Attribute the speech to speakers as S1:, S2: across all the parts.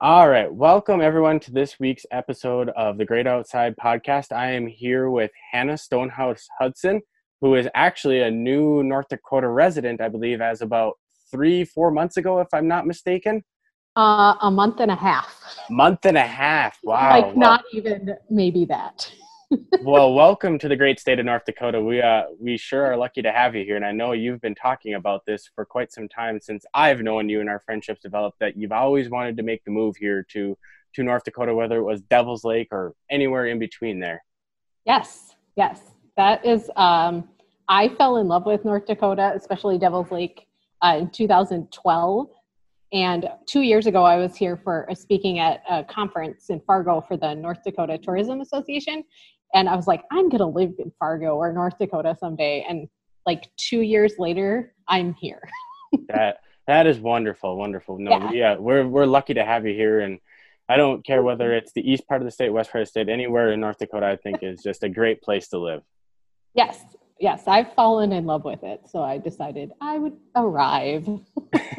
S1: All right. Welcome, everyone, to this week's episode of the Great Outside podcast. I am here with Hannah Stonehouse Hudson, who is actually a new North Dakota resident, I believe, as about three, four months ago, if I'm not mistaken.
S2: Uh, a month and a half.
S1: Month and a half. Wow.
S2: Like, not even maybe that
S1: well, welcome to the great state of North Dakota. We uh we sure are lucky to have you here, and I know you've been talking about this for quite some time since I've known you and our friendships developed. That you've always wanted to make the move here to to North Dakota, whether it was Devil's Lake or anywhere in between there.
S2: Yes, yes, that is. Um, I fell in love with North Dakota, especially Devil's Lake, uh, in 2012. And two years ago, I was here for uh, speaking at a conference in Fargo for the North Dakota Tourism Association and I was like, I'm gonna live in Fargo or North Dakota someday. And like two years later, I'm here.
S1: that that is wonderful, wonderful. No, yeah. yeah, we're we're lucky to have you here, and I don't care whether it's the east part of the state, west part of the state, anywhere in North Dakota. I think is just a great place to live.
S2: Yes, yes, I've fallen in love with it, so I decided I would arrive.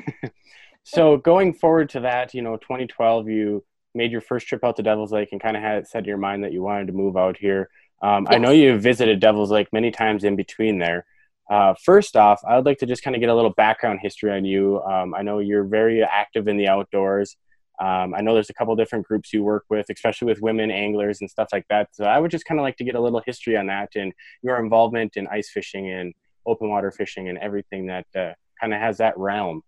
S1: so going forward to that, you know, 2012, you made your first trip out to Devil's Lake and kind of had it set in your mind that you wanted to move out here. Um, yes. I know you've visited Devil's Lake many times in between there. Uh, first off, I would like to just kind of get a little background history on you. Um, I know you're very active in the outdoors. Um, I know there's a couple different groups you work with, especially with women anglers and stuff like that. So I would just kind of like to get a little history on that and your involvement in ice fishing and open water fishing and everything that uh, kind of has that realm.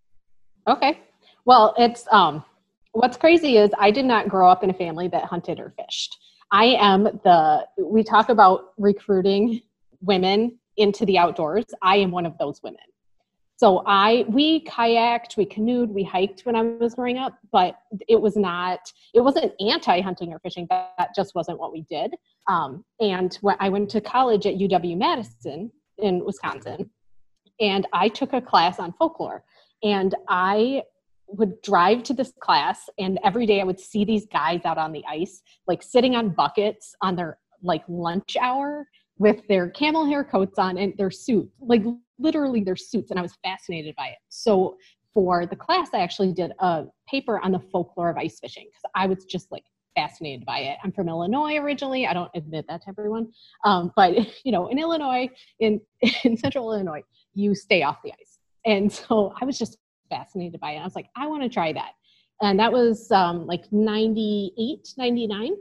S2: Okay. Well, it's um, what's crazy is I did not grow up in a family that hunted or fished. I am the, we talk about recruiting women into the outdoors. I am one of those women. So I, we kayaked, we canoed, we hiked when I was growing up, but it was not, it wasn't anti-hunting or fishing. That just wasn't what we did. Um, and when I went to college at UW Madison in Wisconsin, and I took a class on folklore. And I would drive to this class and every day I would see these guys out on the ice, like sitting on buckets on their like lunch hour with their camel hair coats on and their suit, like literally their suits. And I was fascinated by it. So for the class, I actually did a paper on the folklore of ice fishing because I was just like fascinated by it. I'm from Illinois originally. I don't admit that to everyone, um, but you know, in Illinois, in in Central Illinois, you stay off the ice, and so I was just fascinated by it. I was like, I want to try that. And that was um, like 98, 99.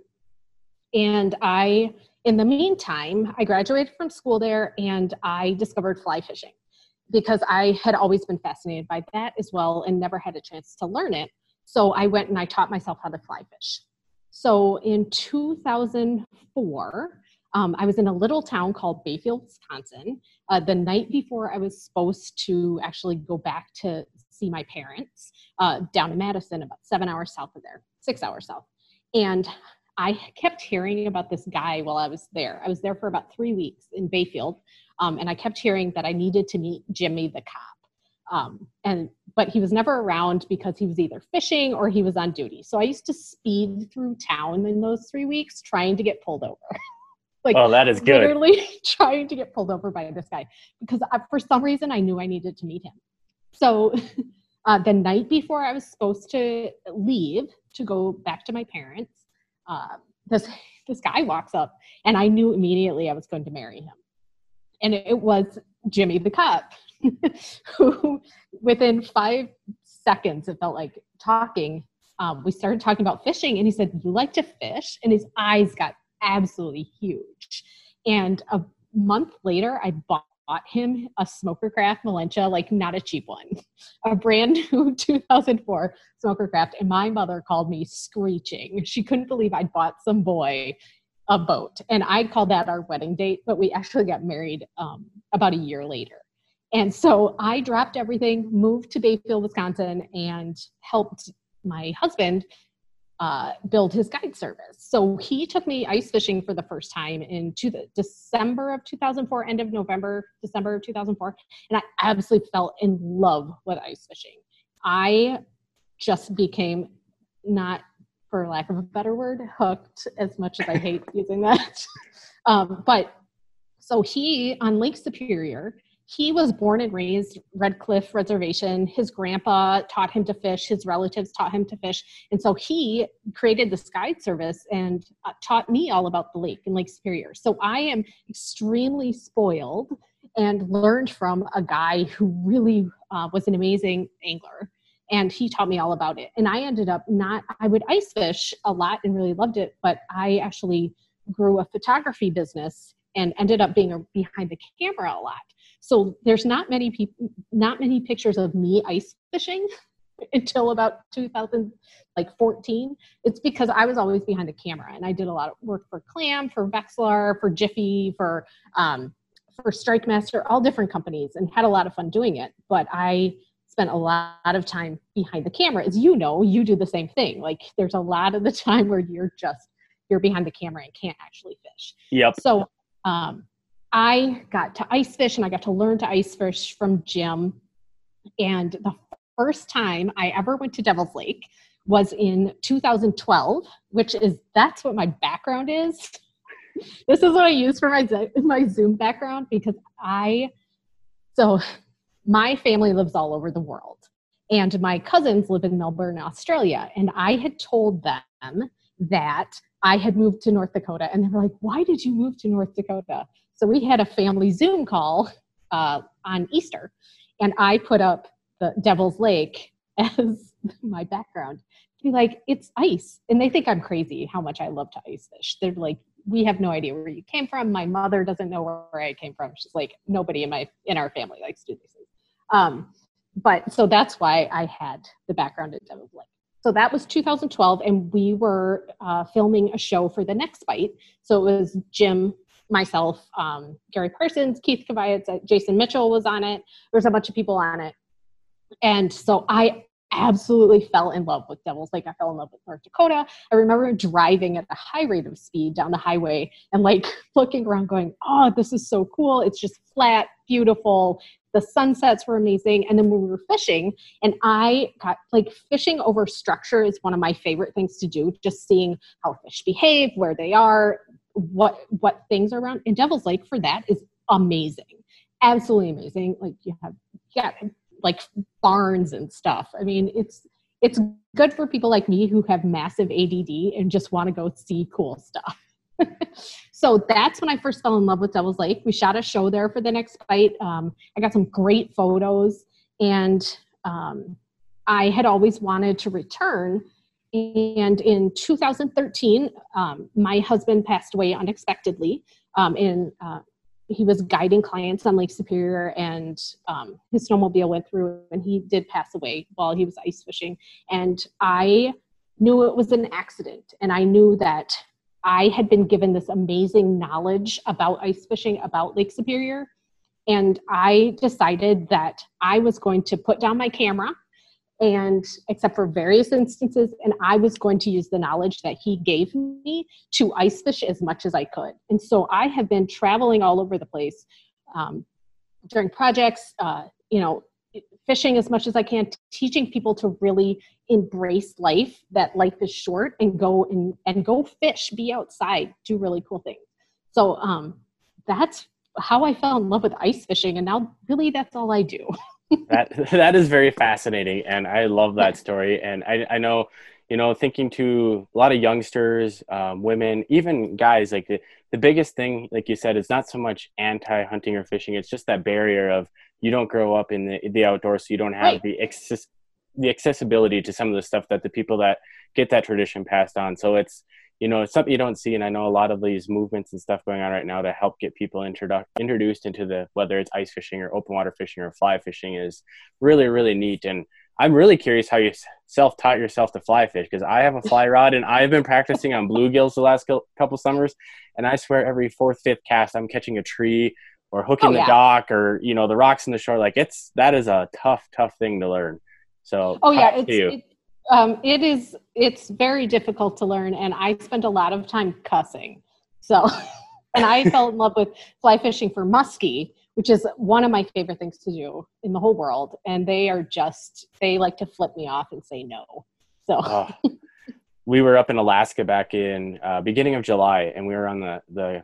S2: And I, in the meantime, I graduated from school there and I discovered fly fishing because I had always been fascinated by that as well and never had a chance to learn it. So I went and I taught myself how to fly fish. So in 2004, um, I was in a little town called Bayfield, Wisconsin. Uh, the night before I was supposed to actually go back to see my parents uh, down in Madison, about seven hours south of there, six hours south. And I kept hearing about this guy while I was there. I was there for about three weeks in Bayfield, um, and I kept hearing that I needed to meet Jimmy the cop. Um, and but he was never around because he was either fishing or he was on duty. So I used to speed through town in those three weeks trying to get pulled over.
S1: like oh, that is good.
S2: Literally trying to get pulled over by this guy because I, for some reason I knew I needed to meet him. So uh, the night before I was supposed to leave to go back to my parents, uh, this this guy walks up, and I knew immediately I was going to marry him. And it was Jimmy the cop, who within five seconds it felt like talking. Um, we started talking about fishing, and he said, "You like to fish?" And his eyes got absolutely huge. And a month later, I bought bought him a Smokercraft Malentia, like not a cheap one, a brand new 2004 Smokercraft. And my mother called me screeching. She couldn't believe I'd bought some boy a boat. And I called that our wedding date, but we actually got married um, about a year later. And so I dropped everything, moved to Bayfield, Wisconsin, and helped my husband uh, build his guide service. So he took me ice fishing for the first time in two, December of 2004, end of November, December of 2004. And I absolutely fell in love with ice fishing. I just became not, for lack of a better word, hooked as much as I hate using that. Um, but so he, on Lake Superior, he was born and raised Red Cliff Reservation. His grandpa taught him to fish. His relatives taught him to fish, and so he created this guide service and uh, taught me all about the lake and Lake Superior. So I am extremely spoiled and learned from a guy who really uh, was an amazing angler and he taught me all about it and i ended up not i would ice fish a lot and really loved it but i actually grew a photography business and ended up being a, behind the camera a lot so there's not many people not many pictures of me ice fishing until about 2000 like 14 it's because i was always behind the camera and i did a lot of work for clam for Vexilar for jiffy for um, for strike master all different companies and had a lot of fun doing it. But i spent a lot of time behind the camera. As you know you do the same thing. Like there's a lot of the time where you're just you're behind the camera and can't actually fish.
S1: Yep.
S2: So um, i got to ice fish and i got to learn to ice fish from jim. And the first time i ever went to devil's lake was in 2012 which is that's what my background is. This is what i use for my my zoom background because i so my family lives all over the world and my cousins live in melbourne australia. And i had told them that i had moved to north dakota and they were like why did you move to north dakota so we had a family zoom call uh, on easter and i put up the devil's lake as my background to be like it's ice. And they think i'm crazy how much i love to ice fish. They're like we have no idea where you came from. My mother doesn't know where i came from. She's like nobody in my in our family likes to do these things. Um, but so that's why I had the background in Devil's Lake. So that was 2012, and we were uh, filming a show for the next bite. So it was Jim, myself, um, Gary Parsons, Keith Kavajecz, uh, Jason Mitchell was on it. There's a bunch of people on it. And so I absolutely fell in love with Devil's Lake. I fell in love with North Dakota. I remember driving at a high rate of speed down the highway and like looking around going, oh, this is so cool. It's just flat, beautiful the sunsets were amazing and then when we were fishing and i got like fishing over structure is one of my favorite things to do just seeing how fish behave where they are what what things are around and devil's lake for that is amazing absolutely amazing like you have yeah like barns and stuff i mean it's it's good for people like me who have massive add and just want to go see cool stuff so that's when I first fell in love with Devil's Lake. We shot a show there for the next bite. Um, I got some great photos, and um, I had always wanted to return. And in 2013, um, my husband passed away unexpectedly. Um, and uh, he was guiding clients on Lake Superior, and um, his snowmobile went through, and he did pass away while he was ice fishing. And I knew it was an accident, and I knew that I had been given this amazing knowledge about ice fishing, about Lake Superior. And I decided that I was going to put down my camera and except for various instances and i was going to use the knowledge that he gave me to ice fish as much as i could and so i have been traveling all over the place um, during projects uh, you know fishing as much as I can, teaching people to really embrace life, that life is short and go and, and go fish, be outside, do really cool things. So um, that's how I fell in love with ice fishing. And now really that's all I do.
S1: that, that is very fascinating. And I love that story. And I, I know, you know, thinking to a lot of youngsters, um, women, even guys, like the, the biggest thing, like you said, is not so much anti hunting or fishing. It's just that barrier of you don't grow up in the, the outdoors, so you don't have right. the access, the accessibility to some of the stuff that the people that get that tradition passed on. So it's you know it's something you don't see, and I know a lot of these movements and stuff going on right now to help get people introdu- introduced into the whether it's ice fishing or open water fishing or fly fishing is really really neat and. I'm really curious how you self-taught yourself to fly fish because I have a fly rod and I've been practicing on bluegills the last couple summers, and I swear every fourth, fifth cast I'm catching a tree or hooking oh, the dock or you know the rocks in the shore like it's that is a tough tough thing to learn so
S2: oh yeah it's, it, um, it is it's very difficult to learn and i spent a lot of time cussing so and i fell in love with fly fishing for muskie which is one of my favorite things to do in the whole world and they are just they like to flip me off and say no so oh.
S1: we were up in alaska back in uh, beginning of july and we were on the the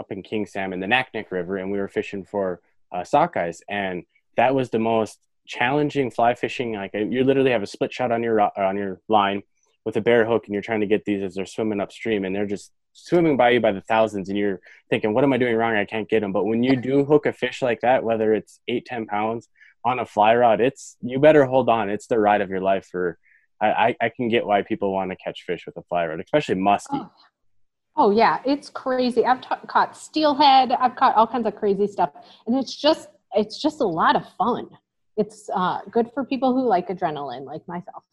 S1: up in King Salmon, the Naknek River, and we were fishing for uh, sockeyes, and that was the most challenging fly fishing. Like uh, you literally have a split shot on your on your line with a bare hook, and you're trying to get these as they're swimming upstream, and they're just swimming by you by the thousands, and you're thinking, "What am I doing wrong? I can't get them." But when you do hook a fish like that, whether it's eight, ten pounds on a fly rod, it's you better hold on. It's the ride of your life. For I, I can get why people want to catch fish with a fly rod, especially musky.
S2: Oh. Oh yeah, it's crazy. I've caught steelhead. I've caught all kinds of crazy stuff, and it's just it's just a lot of fun. It's uh, good for people who like adrenaline, like myself.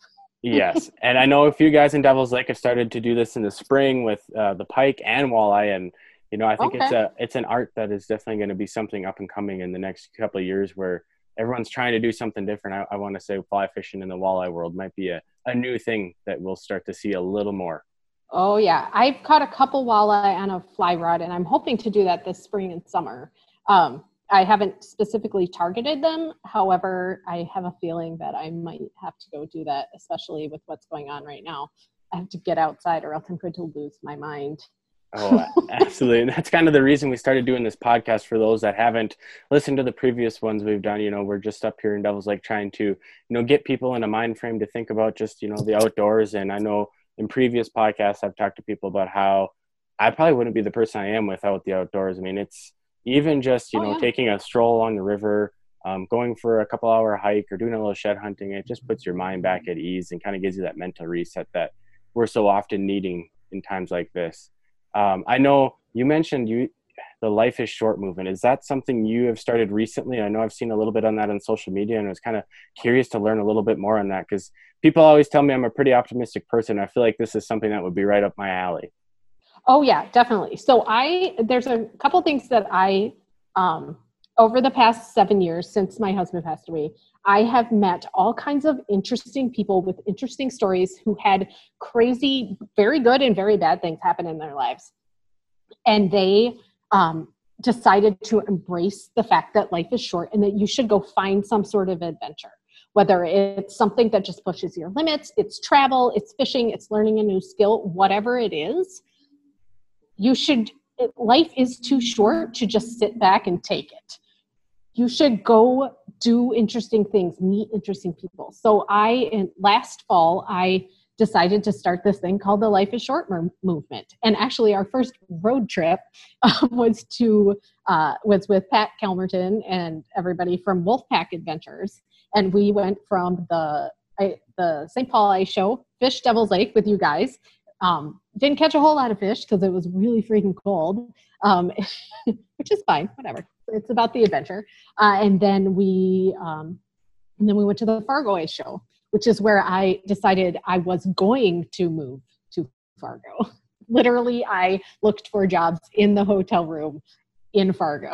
S1: yes, and I know a few guys in Devil's Lake have started to do this in the spring with uh, the pike and walleye, and you know I think okay. it's a it's an art that is definitely going to be something up and coming in the next couple of years where everyone's trying to do something different. I, I want to say fly fishing in the walleye world might be a, a new thing that we'll start to see a little more.
S2: Oh yeah, I've caught a couple walleye on a fly rod, and I'm hoping to do that this spring and summer. Um, I haven't specifically targeted them. However, I have a feeling that I might have to go do that, especially with what's going on right now. I have to get outside, or else I'm going to lose my mind.
S1: oh, absolutely. And that's kind of the reason we started doing this podcast for those that haven't listened to the previous ones we've done. You know, we're just up here in Devil's Lake trying to, you know, get people in a mind frame to think about just, you know, the outdoors. And I know in previous podcasts I've talked to people about how I probably wouldn't be the person I am without the outdoors. I mean, it's even just you oh, know yeah. taking a stroll along the river, um, going for a couple hour hike, or doing a little shed hunting. It just puts your mind back at ease and kind of gives you that mental reset that we're so often needing in times like this. Um, I know you mentioned you the life is short movement is that something you have started recently i know i've seen a little bit on that on social media and i was kind of curious to learn a little bit more on that because people always tell me i'm a pretty optimistic person i feel like this is something that would be right up my alley
S2: oh yeah definitely. So i there's a couple things that i um, over the past seven years since my husband passed away i have met all kinds of interesting people with interesting stories who had crazy very good and very bad things happen in their lives. And they um, decided to embrace the fact that life is short and that you should go find some sort of adventure. Whether it's something that just pushes your limits it's travel it's fishing it's learning a new skill whatever it is you should life is too short to just sit back and take it you should go do interesting things meet interesting people so i in last fall i decided to start this thing called the Life is Short movement. And actually, our first road trip um, was to uh, was with Pat Kalmerton and everybody from Wolfpack Adventures, and we went from the I, the St. Paul Ice Show, Fish Devil's Lake with you guys. Um, didn't catch a whole lot of fish because it was really freaking cold, um, which is fine. Whatever. It's about the adventure. Uh, and then we um, and then we went to the Fargo Show which is where I decided I was going to move to Fargo. Literally, I looked for jobs in the hotel room in Fargo.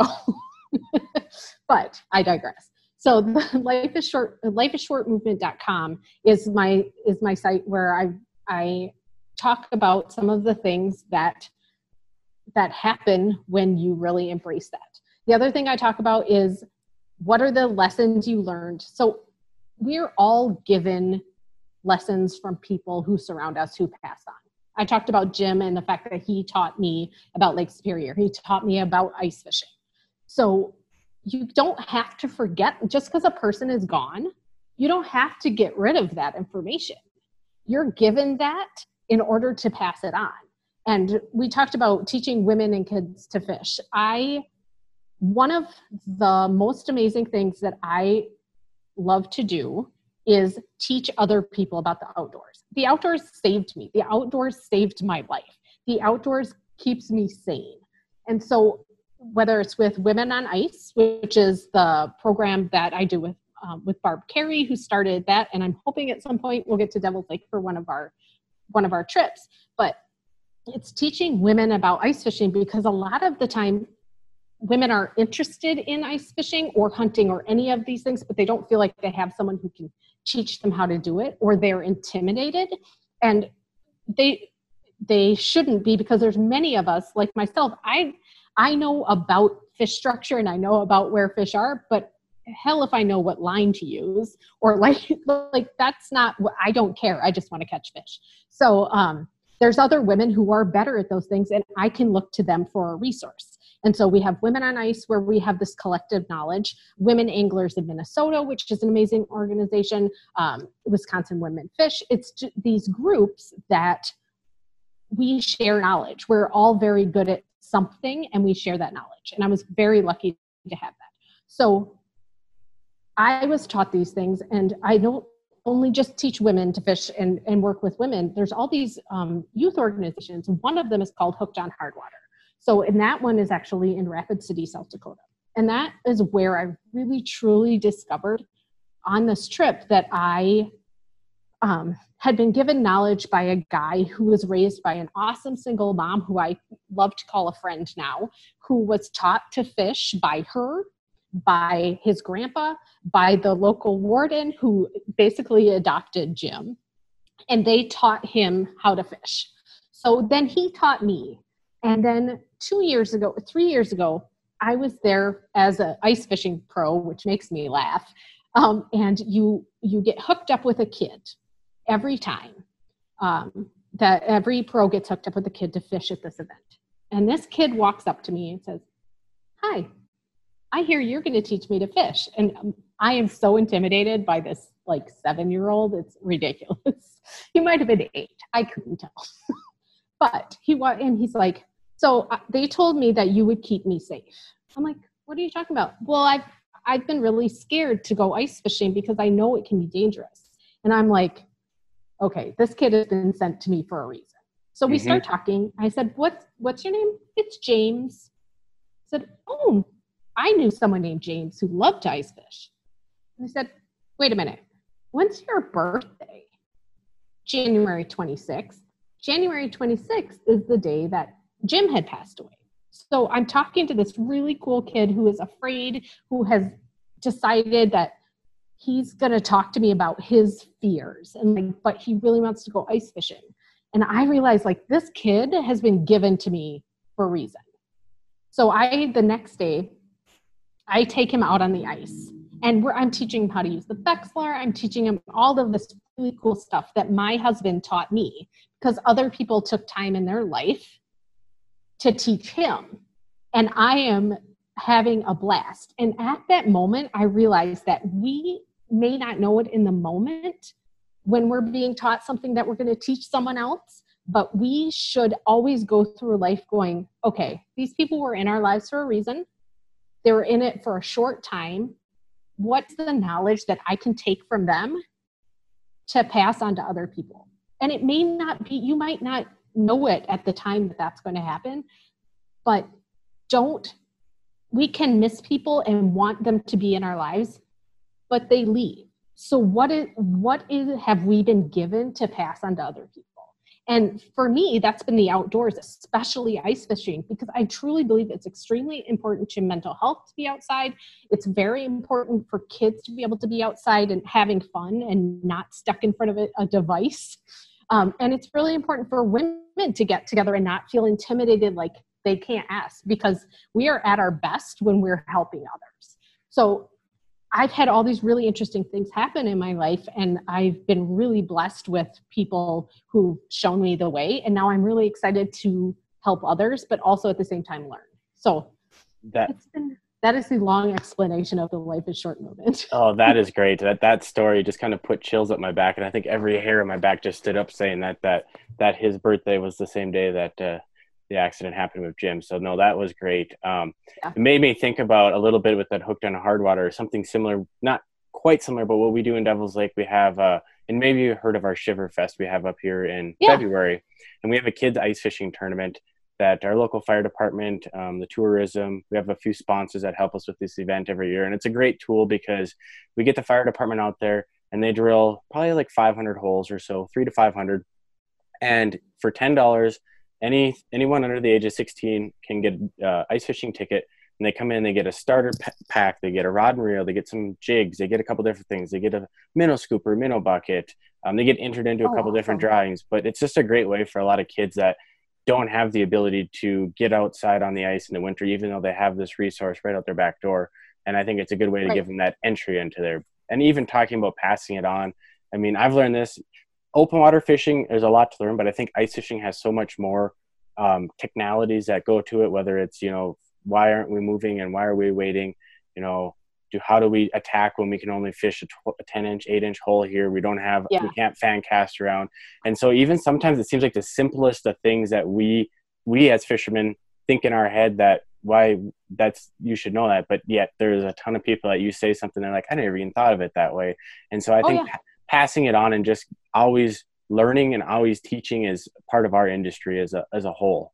S2: but I digress. So life is short life is short movement.com is my is my site where I I talk about some of the things that that happen when you really embrace that. The other thing I talk about is what are the lessons you learned? So we're all given lessons from people who surround us who pass on. I talked about Jim and the fact that he taught me about Lake Superior. He taught me about ice fishing. So you don't have to forget just because a person is gone, you don't have to get rid of that information. You're given that in order to pass it on. And we talked about teaching women and kids to fish. I one of the most amazing things that I love to do is teach other people about the outdoors. The outdoors saved me. The outdoors saved my life. The outdoors keeps me sane. And so whether it's with Women on Ice, which is the program that I do with um, with Barb Carey, who started that, and I'm hoping at some point we'll get to Devil's Lake for one of our one of our trips. But it's teaching women about ice fishing because a lot of the time women are interested in ice fishing or hunting or any of these things, but they don't feel like they have someone who can teach them how to do it, or they're intimidated, and they they shouldn't be because there's many of us like myself. I I know about fish structure and I know about where fish are, but hell if I know what line to use or like like that's not what I don't care. I just want to catch fish. So um there's other women who are better at those things and i can look to them for a resource. And so we have women on ice where we have this collective knowledge. Women anglers in minnesota which is an amazing organization. Um, wisconsin women fish. It's these groups that we share knowledge. We're all very good at something and we share that knowledge. And i was very lucky to have that. So I was taught these things, and I don't only just teach women to fish and, and work with women. There's all these um, youth organizations. One of them is called Hooked on Hardwater. So, and that one is actually in Rapid City, South Dakota. And that is where I really truly discovered on this trip that I um, had been given knowledge by a guy who was raised by an awesome single mom who I love to call a friend now, who was taught to fish by her by his grandpa, by the local warden who basically adopted Jim. And they taught him how to fish. So then he taught me. And then two years ago, three years ago, I was there as an ice fishing pro, which makes me laugh. Um, and you you get hooked up with a kid every time. Um, that every pro gets hooked up with a kid to fish at this event. And this kid walks up to me and says, "Hi, I hear you're going to teach me to fish. And um, I am so intimidated by this like seven year old. It's ridiculous. he might have been eight. I couldn't tell. but he was, and he's like, so uh, they told me that you would keep me safe. I'm like, what are you talking about? Well, I've, I've been really scared to go ice fishing because I know it can be dangerous. And I'm like, okay, this kid has been sent to me for a reason. So we mm-hmm. start talking. I said, what's, what's your name? It's James. I said, oh, I knew someone named James who loved to ice fish. And I said, wait a minute, when's your birthday? January 26th. January 26th is the day that Jim had passed away. So I'm talking to this really cool kid who is afraid, who has decided that he's going to talk to me about his fears and like but he really wants to go ice fishing. And I realized like this kid has been given to me for a reason. So I the next day I take him out on the ice and I'm teaching him how to use the Vexilar. I'm teaching him all of this really cool stuff that my husband taught me because other people took time in their life to teach him. And I am having a blast. And at that moment, I realized that we may not know it in the moment when we're being taught something that we're going to teach someone else, but we should always go through life going, okay, these people were in our lives for a reason they were in it for a short time. What's the knowledge that i can take from them to pass on to other people? And it may not be you might not know it at the time that that's going to happen but don't we can miss people and want them to be in our lives but they leave. So what is what is have we been given to pass on to other people and for me, that's been the outdoors, especially ice fishing, because I truly believe it's extremely important to mental health to be outside. It's very important for kids to be able to be outside and having fun and not stuck in front of a, device. Um, and it's really important for women to get together and not feel intimidated like they can't ask because we are at our best when we're helping others. So I've had all these really interesting things happen in my life, and I've been really blessed with people who've shown me the way. And now I'm really excited to help others, but also at the same time learn. So that been that is the long explanation of the life is short moment.
S1: oh, that is great. That that story just kind of put chills up my back, and I think every hair on my back just stood up, saying that that that his birthday was the same day that uh, the accident happened with Jim. So no, that was great. Um, yeah. It made me think about a little bit with that hooked on hard water, something similar, not quite similar, but what we do in Devil's Lake, we have, uh, and maybe you heard of our Shiver Fest we have up here in yeah. February, and we have a kids ice fishing tournament that our local fire department, um, the tourism, we have a few sponsors that help us with this event every year, and it's a great tool because we get the fire department out there and they drill probably like 500 holes or so, three to 500, and for ten dollars any anyone under the age of 16 can get uh, ice fishing ticket and they come in they get a starter p- pack they get a rod and reel they get some jigs they get a couple different things they get a minnow scooper minnow bucket um, they get entered into a oh, couple awesome. different drawings but it's just a great way for a lot of kids that don't have the ability to get outside on the ice in the winter even though they have this resource right out their back door and i think it's a good way to right. give them that entry into their and even talking about passing it on i mean i've learned this open water fishing, there's a lot to learn, but I think ice fishing has so much more um, technologies that go to it. Whether it's you know why aren't we moving and why are we waiting? You know, do how do we attack when we can only fish a, tw- a 10 inch 8 inch hole here we don't have yeah. we can't fan cast around and so even sometimes it seems like the simplest of things that we we as fishermen think in our head that why that's you should know that but yet there's a ton of people that you say something they're like i never even thought of it that way and so i oh, think yeah. Passing it on and just always learning and always teaching is part of our industry as a as a whole.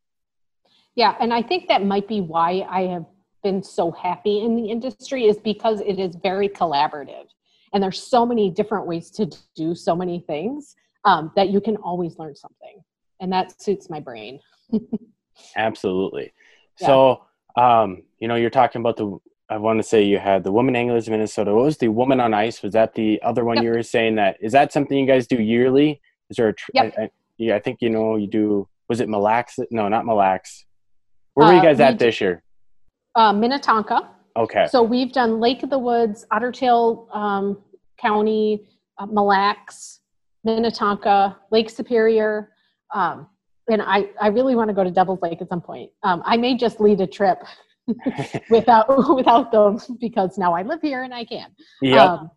S2: Yeah and i think that might be why i have been so happy in the industry is because it is very collaborative. And there's so many different ways to do so many things um, that you can always learn something. And that suits my brain.
S1: Absolutely. Yeah. so um, you know you're talking about the i want to say you had the woman anglers of minnesota what was the woman on ice was that the other one yep. you were saying that is that something you guys do yearly is there a tr-
S2: yep.
S1: I, I, yeah i think you know you do was it Mille Lacs no not Mille Lacs where were you uh, guys at this year
S2: uh, Minnetonka.
S1: Okay.
S2: So we've done Lake of the Woods, Otter Tail um, County, uh, Mille Lacs, Minnetonka, Lake Superior. Um, and I, I really want to go to Devil's Lake at some point. Um, I may just lead a trip without without them because now I live here and I can.
S1: Yeah. Um,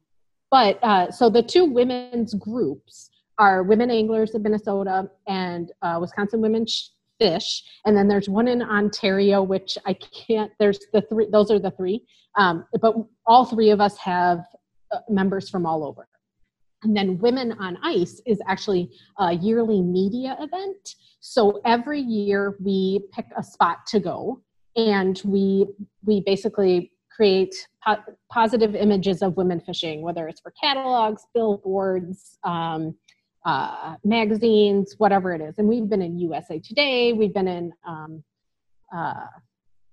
S2: but uh, so the two women's groups are Women Anglers of Minnesota and uh, Wisconsin Women fish. And then there's one in ontario which i can't there's the three those are the three. Um, but all three of us have uh, members from all over. And then women on ice is actually a yearly media event. So every year we pick a spot to go and we we basically create po- positive images of women fishing whether it's for catalogs billboards um, uh, magazines, whatever it is. And we've been in USA Today, we've been in um, uh,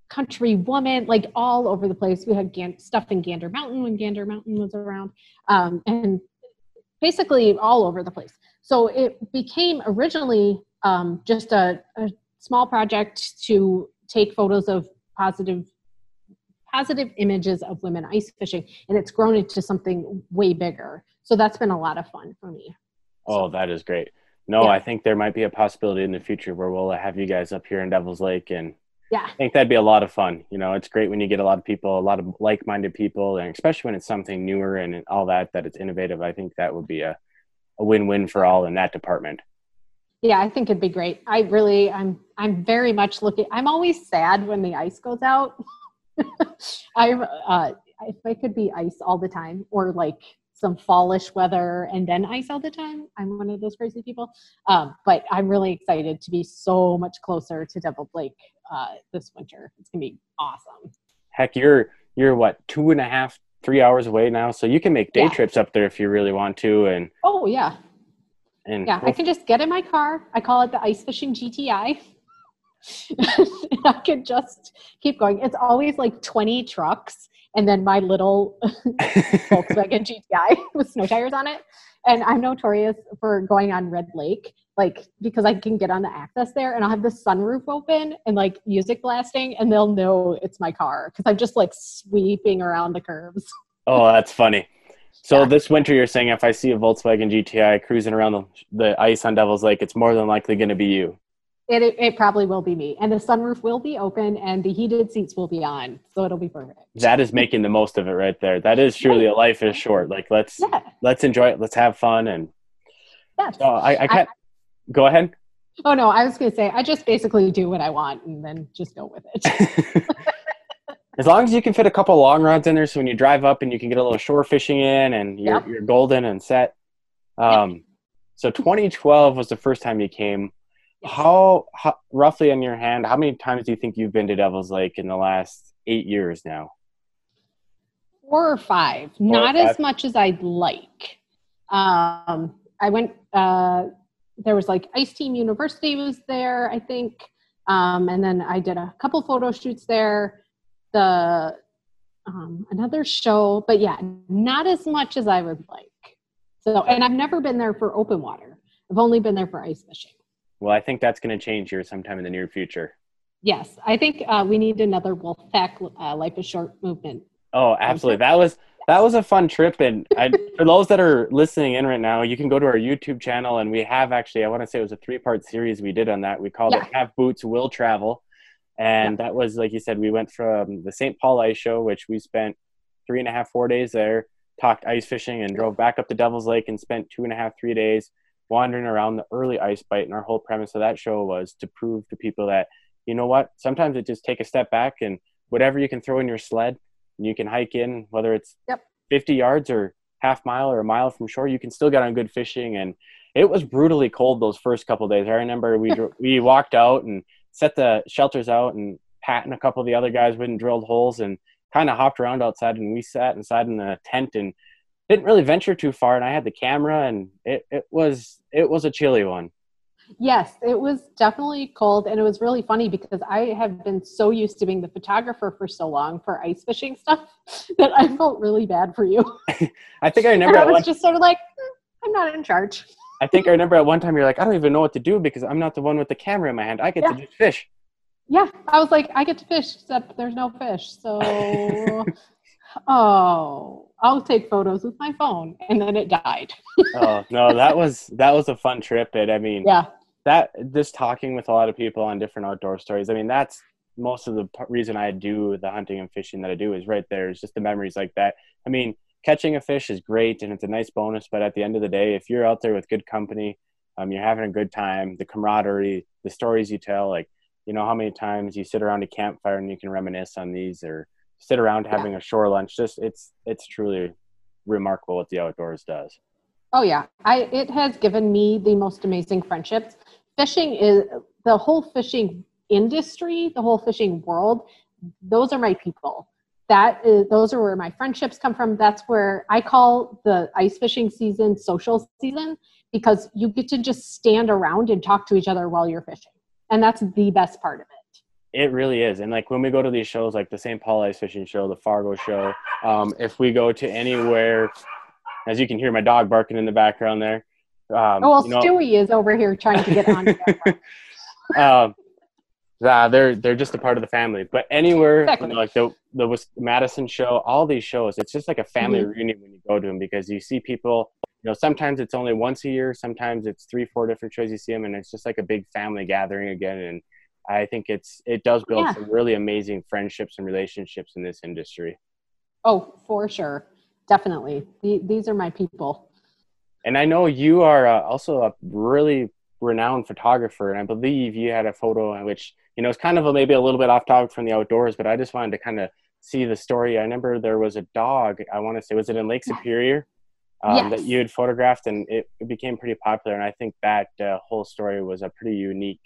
S2: Country Woman, like all over the place. We had Gan- stuff in Gander Mountain when Gander Mountain was around, um, and basically all over the place. So it became originally um, just a, a small project to take photos of positive positive images of women ice fishing and it's grown into something way bigger so that's been a lot of fun for me
S1: Oh, that is great. No, yeah. I think there might be a possibility in the future where we'll have you guys up here in Devil's Lake and
S2: yeah.
S1: I think that'd be a lot of fun. You know, it's great when you get a lot of people, a lot of like-minded people, and especially when it's something newer and all that, that it's innovative. I think that would be a, a win-win for all in that department.
S2: Yeah, I think it'd be great. I really, I'm, I'm very much looking. I'm always sad when the ice goes out. I'm, uh, if I could be ice all the time, or like some fallish weather and then ice all the time. I'm one of those crazy people. Um, but I'm really excited to be so much closer to Devil Lake uh, this winter. It's gonna be awesome.
S1: Heck, you're you're what two and a half, three hours away now, so you can make day yeah. trips up there if you really want to. And
S2: oh yeah, and yeah, I can just get in my car. I call it the ice fishing GTI. I can just keep going. It's always like 20 trucks and then my little Volkswagen GTI with snow tires on it. And I'm notorious for going on Red Lake, like because I can get on the access there and I'll have the sunroof open and like music blasting, and they'll know it's my car because I'm just like sweeping around the curves.
S1: Oh, that's funny. So yeah. this winter, you're saying if I see a Volkswagen GTI cruising around the, the ice on Devil's Lake, it's more than likely going to be you.
S2: It, it, it, probably will be me. And the sunroof will be open and the heated seats will be on. So it'll be perfect.
S1: That is making the most of it right there. That is truly a life is short. Like let's yeah. let's enjoy it. Let's have fun and
S2: yes.
S1: So I, I can't I, go ahead.
S2: Oh no, I was gonna say I just basically do what I want and then just go with it.
S1: as long as you can fit a couple long rods in there so when you drive up and you can get a little shore fishing in and you're, yep. you're golden and set. Um, yep. So 2012 was the first time you came how, how, roughly on your hand, how many times do you think you've been to Devil's Lake in the last eight years now?
S2: Four or five, Four not or five. as much as I'd like. Um, I went. Uh, there was like Ice Team University was there, I think, um, and then I did a couple photo shoots there. The um, another show, but yeah, not as much as I would like. So, and I've never been there for open water. I've only been there for ice fishing.
S1: Well, I think that's going to change here sometime in the near future.
S2: Yes, I think uh, we need another Wolfpack uh, Life is Short movement.
S1: Oh, absolutely. That was that was a fun trip. And I, for those that are listening in right now, you can go to our YouTube channel, and we have actually, I want to say it was a three part series we did on that. We called
S2: Yeah.
S1: it Have Boots Will Travel. And that was, like you said, we went from the St. Paul Ice Show, which we spent three and a half, four days there, talked ice fishing, and drove back up to Devil's Lake and spent two and a half, three days wandering around the early ice bite. And our whole premise of that show was to prove to people that, you know what, sometimes it just take a step back and whatever you can throw in your sled, and you can hike in, whether it's
S2: Yep.
S1: 50 yards or half mile or a mile from shore, you can still get on good fishing. And it was brutally cold those first couple days. I remember we we walked out and set the shelters out, and Pat and a couple of the other guys went and drilled holes and kind of hopped around outside. And we sat inside in the tent and didn't really venture too far. And I had the camera, and it, it was it was a chilly one.
S2: Yes, it was definitely cold, and it was really funny because I have been so used to being the photographer for so long for ice fishing stuff that I felt really bad for you.
S1: I think I
S2: And
S1: remember
S2: I was
S1: one,
S2: just sort of like, "Hmm, I'm not in charge.
S1: I think I remember at one time you're like, I don't even know what to do because I'm not the one with the camera in my hand. I get to just fish.
S2: Yeah, I was like, I get to fish, except there's no fish. So, oh, I'll take photos with my phone, and then it died.
S1: oh no, that was that was a fun trip. And I mean,
S2: Yeah,
S1: that just talking with a lot of people on different outdoor stories. I mean, that's most of the p- reason I do the hunting and fishing that I do is right there. Is just the memories like that. I mean, catching a fish is great and it's a nice bonus, but at the end of the day, if you're out there with good company, um, you're having a good time, the camaraderie, the stories you tell, like you know how many times you sit around a campfire and you can reminisce on these, or sit around having a shore lunch. Just it's it's truly remarkable what the outdoors does.
S2: Oh yeah, I it has given me the most amazing friendships. Fishing is the whole fishing industry, the whole fishing world. Those are my people. That is those are where my friendships come from. That's where I call the ice fishing season social season because you get to just stand around and talk to each other while you're fishing. And that's the best part of it.
S1: It really is. And like when we go to these shows, like the St. Paul Ice Fishing Show, the Fargo Show, um, if we go to anywhere, as you can hear my dog barking in the background there. Um,
S2: Oh well,
S1: you know,
S2: Stewie is over here trying to get on.
S1: um, yeah, they're they're just a part of the family. But anywhere,
S2: Exactly.
S1: you know, like the the Madison show, all these shows, it's just like a family
S2: Mm-hmm.
S1: reunion when you go to them because you see people. You know, sometimes it's only once a year, sometimes it's three, four different shows you see them, and it's just like a big family gathering again. And I think it's it does build
S2: Yeah.
S1: some really amazing friendships and relationships in this industry.
S2: oh, for sure, definitely. These are my people.
S1: And I know you are uh, also a really renowned photographer, and I believe you had a photo in which you know it's kind of a, maybe a little bit off topic from the outdoors, but I just wanted to kind of see the story. I remember there was a dog. I want to say was it in Lake Superior um, that you had photographed, and it, it became pretty popular. And I think that uh, whole story was a pretty unique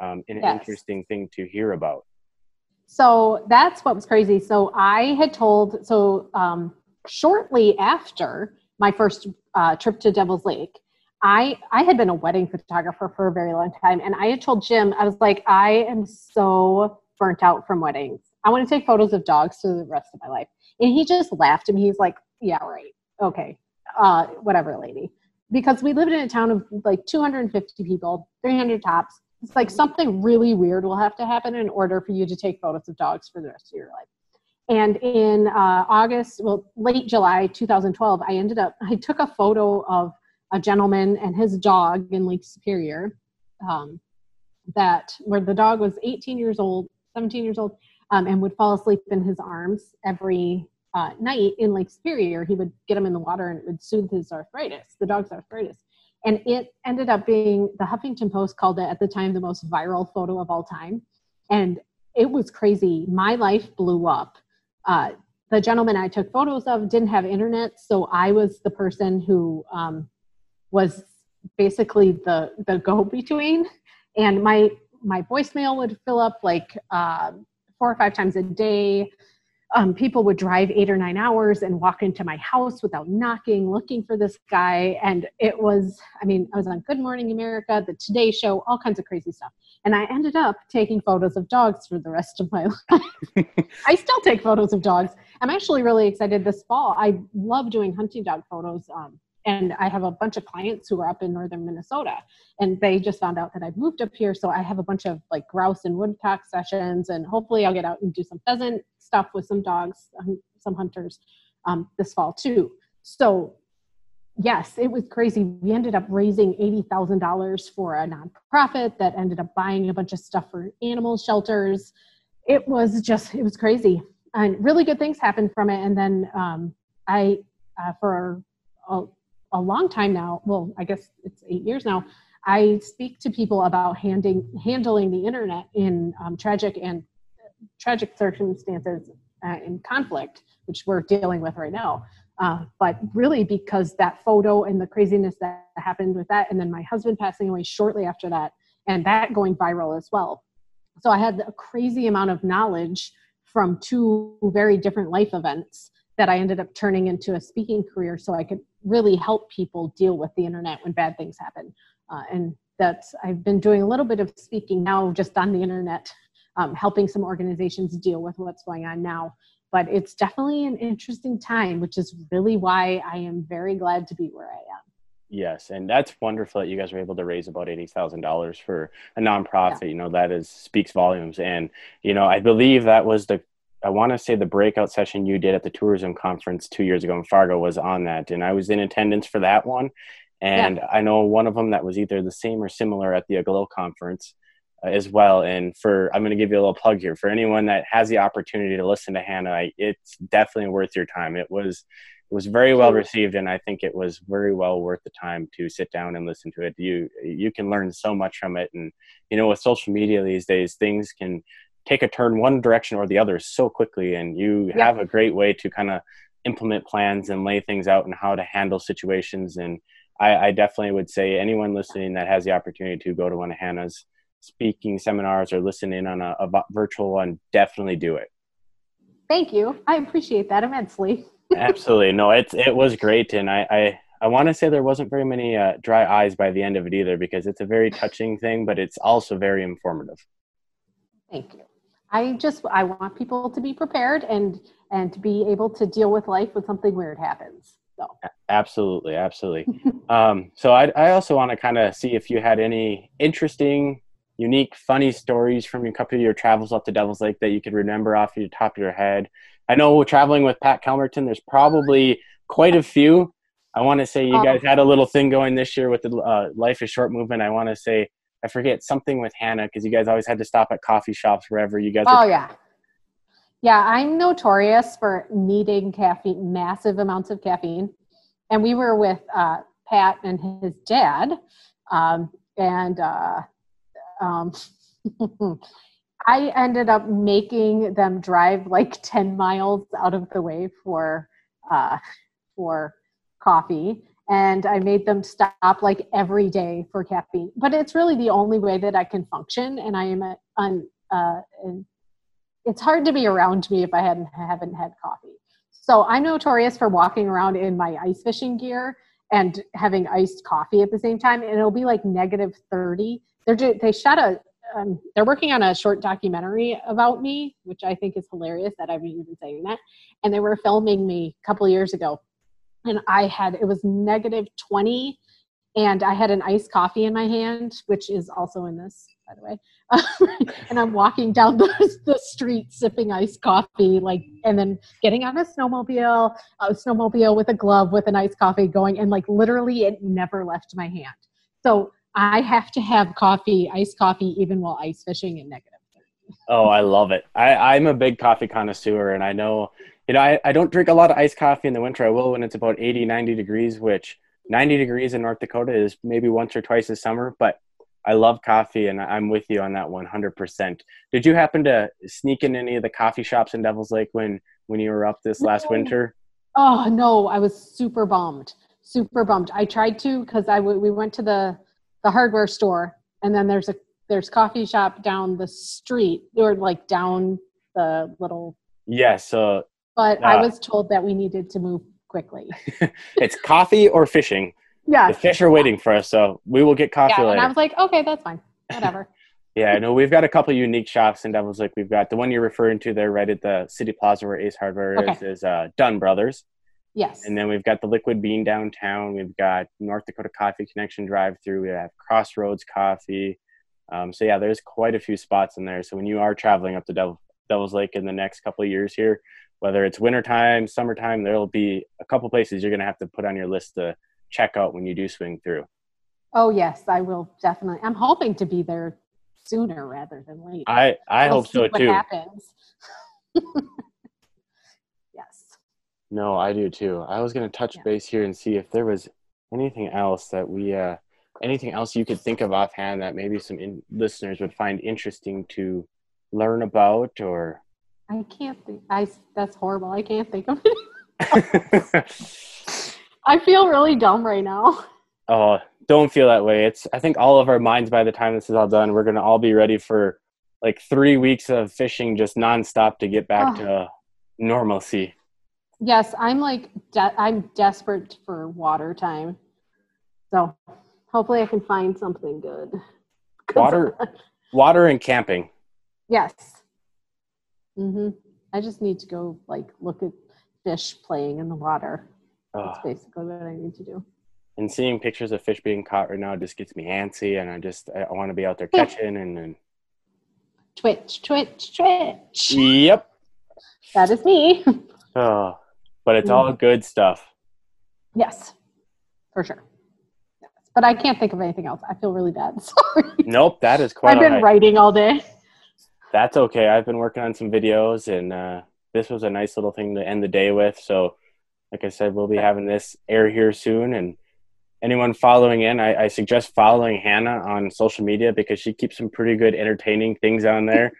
S1: um, and
S2: Yes.
S1: interesting thing to hear about.
S2: So that's what was crazy. So I had told, so um, shortly after my first uh, trip to Devil's Lake, I, I had been a wedding photographer for a very long time. And I had told Jim, I was like, I am so burnt out from weddings. I want to take photos of dogs for the rest of my life. And he just laughed me. He's like, yeah, right. Okay. Uh, whatever, lady. Because we lived in a town of like 250 people, 300 tops. It's like something really weird will have to happen in order for you to take photos of dogs for the rest of your life. And in uh, August, well, late July 2012, I ended up, I took a photo of a gentleman and his dog in Lake Superior. Um, that where the dog was 18 years old, 17 years old, um, and would fall asleep in his arms every uh, night in Lake Superior. He would get him in the water and it would soothe his arthritis, the dog's arthritis. And it ended up being the Huffington Post called it at the time the most viral photo of all time. And it was crazy. My life blew up. Uh, the gentleman I took photos of didn't have internet, so I was the person who um, was basically the the go between. And my my voicemail would fill up like uh, four or five times a day. Um, people would drive eight or nine hours and walk into my house without knocking, looking for this guy. And it was, I mean, I was on Good Morning America, the Today Show, all kinds of crazy stuff. And I ended up taking photos of dogs for the rest of my life. I still take photos of dogs. I'm actually really excited this fall. I love doing hunting dog photos. Um, and I have a bunch of clients who are up in northern Minnesota, and they just found out that I've moved up here. So I have a bunch of like grouse and woodcock sessions, and hopefully I'll get out and do some pheasant stuff with some dogs, some hunters. um, this fall too. So yes, it was crazy. We ended up raising $80,000 for a nonprofit that ended up buying a bunch of stuff for animal shelters. It was just, it was crazy. And really good things happened from it. And then um, I, uh, for a, a long time now, well, I guess it's eight years now, I speak to people about handing, handling the internet in um, tragic and tragic circumstances uh, in conflict, which we're dealing with right now. Uh, but really, because that photo and the craziness that happened with that, and then my husband passing away shortly after that, and that going viral as well. So I had a crazy amount of knowledge from two very different life events that I ended up turning into a speaking career so I could really help people deal with the internet when bad things happen. Uh, and that's, I've been doing a little bit of speaking now just on the internet, um, helping some organizations deal with what's going on now but it's definitely an interesting time, which is really why I am very glad to be where I am.
S1: Yes, and that's wonderful that you guys were able to raise about eighty thousand dollars for a nonprofit. Yeah. You know that is speaks volumes, and you know I believe that was the I want to say the breakout session you did at the tourism conference two years ago in Fargo was on that, and I was in attendance for that one. And yeah. I know one of them that was either the same or similar at the Aglow conference uh, as well. And for, I'm going to give you a little plug here for anyone that has the opportunity to listen to Hannah. It's definitely worth your time. It was, it was very well received, and I think it was very well worth the time to sit down and listen to it. You, you can learn so much from it, and you know, with social media these days, things can take a turn one direction or the other so quickly, and you yeah. have a great way to kind of implement plans and lay things out and how to handle situations. And I, I definitely would say anyone listening that has the opportunity to go to one of Hannah's speaking seminars or listen in on a, a virtual one, definitely do it.
S2: Thank you. I appreciate that immensely.
S1: Absolutely. No, it's it was great, and I I, I want to say there wasn't very many uh, dry eyes by the end of it either, because it's a very touching thing, but it's also very informative.
S2: Thank you. I just I want people to be prepared and and to be able to deal with life when something weird happens. So.
S1: Absolutely, absolutely. um, so I I also want to kind of see if you had any interesting unique, funny stories from your couple of your travels up to Devil's Lake that you could remember off the top of your head? I know traveling with Pat Kalmerton, there's probably quite a few. I want to say you guys had a little thing going this year with the uh, Life is Short movement. I want to say, I forget something with Hannah because you guys always had to stop at coffee shops wherever you guys.
S2: Oh, yeah. Yeah, I'm notorious for needing caffeine, massive amounts of caffeine. And we were with uh, Pat and his dad. Um, and uh, um, I ended up making them drive like 10 miles out of the way for uh, for coffee and I made them stop like every day for caffeine. But it's really the only way that I can function, and I am on. Uh, it's hard to be around me if I hadn't haven't had coffee. So I'm notorious for walking around in my ice fishing gear and having iced coffee at the same time, and it'll be like negative thirty. They're they shot a um, they're working on a short documentary about me, which I think is hilarious that I'm even saying that. And they were filming me a couple years ago, and I had it was negative twenty, and I had an iced coffee in my hand, which is also in this, by the way. and I'm walking down the, the street sipping iced coffee, like, and then getting on a snowmobile, a snowmobile with a glove with an iced coffee going, and like literally, it never left my hand. So I have to have coffee, iced coffee, even while ice fishing in negative.
S1: Oh, I love it. I, I'm a big coffee connoisseur, and I know, you know, I, I don't drink a lot of iced coffee in the winter. I will when it's about 80, 90 degrees, which 90 degrees in North Dakota is maybe once or twice a summer, but I love coffee, and I'm with you on that 100%. Did you happen to sneak in any of the coffee shops in Devil's Lake when when you were up this last no. winter?
S2: Oh no, I was super bummed, super bummed. I tried to because I w- we went to the the hardware store, and then there's a there's coffee shop down the street or like down the little.
S1: Yes. Uh,
S2: but uh, I was told that we needed to move quickly.
S1: it's coffee or fishing.
S2: Yeah.
S1: The fish are waiting for us, so we will get coffee
S2: yeah,
S1: later.
S2: And I was like, okay, that's fine. Whatever.
S1: yeah, no, we've got a couple unique shops in Devil's Lake. We've got the one you're referring to there, right at the City Plaza where Ace Hardware okay. is, is uh, Dunn Brothers.
S2: Yes.
S1: And then we've got the Liquid Bean downtown. We've got North Dakota Coffee Connection drive through. We have Crossroads Coffee. Um, so yeah, there's quite a few spots in there. So when you are traveling up to Devil, Devil's Lake in the next couple of years here. Whether it's wintertime, summertime, there'll be a couple places you're going to have to put on your list to check out when you do swing through.
S2: Oh yes, I will definitely. I'm hoping to be there sooner rather than later.
S1: I I
S2: We'll
S1: hope so
S2: what
S1: too.
S2: happens. yes.
S1: No, I do too. I was going to touch
S2: Yeah.
S1: base here and see if there was anything else that we, uh, anything else you could think of offhand that maybe some in- listeners would find interesting to learn about or.
S2: I can't think. I that's horrible. I can't think of it. I feel really dumb right now.
S1: oh, don't feel that way. It's, I think all of our minds by the time this is all done, we're going to all be ready for like three weeks of fishing just nonstop to get back
S2: Oh.
S1: to normalcy.
S2: Yes, I'm like de- I'm desperate for water time. So hopefully I can find something good.
S1: Water, water and camping.
S2: yes. Mhm. I just need to go like look at fish playing in the water.
S1: Oh,
S2: That's ah. basically what I need to do.
S1: and seeing pictures of fish being caught right now just gets me antsy and I just, I want to be out there catching and, and
S2: Twitch, twitch, twitch.
S1: Yep.
S2: That is me.
S1: Oh, but it's all mm-hmm. good stuff.
S2: yes, for sure. Yes. But I can't think of anything else. I feel really bad. Sorry.
S1: Nope, that is quite
S2: I've been
S1: right.
S2: writing all day.
S1: That's okay. I've been working on some videos, and uh, this was a nice little thing to end the day with. So, like I said, we'll be having this air here soon, and anyone following in, I, I suggest following Hannah on social media because she keeps some pretty good, entertaining things on there.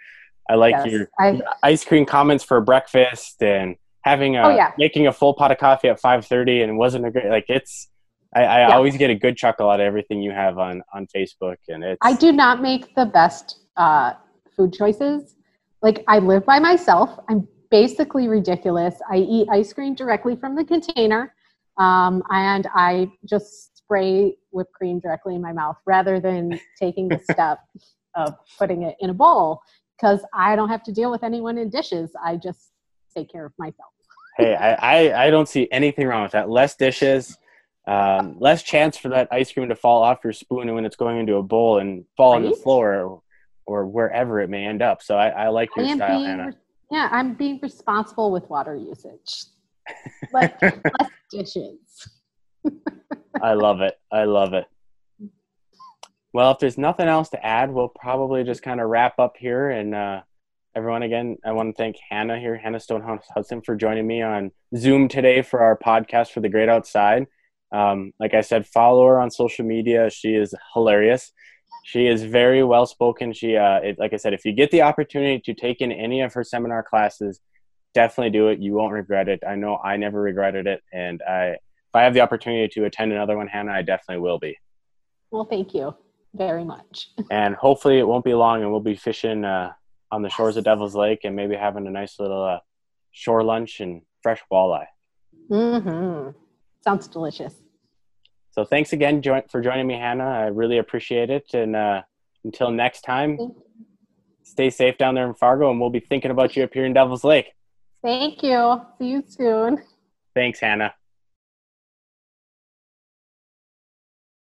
S1: I like
S2: Yes.
S1: your
S2: I,
S1: ice cream comments for breakfast and having a
S2: Oh, yeah.
S1: making a full pot of coffee at 5:30 and wasn't a great like it's I, I
S2: Yeah.
S1: always get a good chuckle out of everything you have on on Facebook and it's
S2: I do not make the best uh, food choices. Like I live by myself. I'm basically ridiculous. I eat ice cream directly from the container, um, and I just spray whipped cream directly in my mouth rather than taking the step of putting it in a bowl because I don't have to deal with anyone in dishes. I just take care of myself.
S1: hey I, I I don't see anything wrong with that less dishes um, less chance for that ice cream to fall off your spoon when it's going into a bowl and fall on the floor or, wherever it may end up so I, I like your
S2: am
S1: style
S2: being,
S1: Hannah
S2: yeah, I'm being responsible with water usage. Less, less dishes.
S1: I love it. I love it. Well, if there's nothing else to add, we'll probably just kind of wrap up here. And uh, everyone, again, I want to thank Hannah here, Hannah Stonehouse Hudson, for joining me on Zoom today for our podcast for the Great Outside. Um, like I said, follow her on social media. She is hilarious. She is very well spoken. She, uh, it, like I said, if you get the opportunity to take in any of her seminar classes, definitely do it. You won't regret it. I know I never regretted it, and I, if I have the opportunity to attend another one, Hannah, I definitely will be.
S2: Well, thank you very much.
S1: And hopefully, it won't be long, and we'll be fishing uh, on the shores of Devil's Lake and maybe having a nice little uh, shore lunch and fresh walleye.
S2: Mm-hmm. Sounds delicious.
S1: So thanks again jo- for joining me, Hannah. I really appreciate it. And uh, until next time, stay safe down there in Fargo, and we'll be thinking about you up here in Devil's Lake.
S2: Thank you. See you soon.
S1: Thanks, Hannah.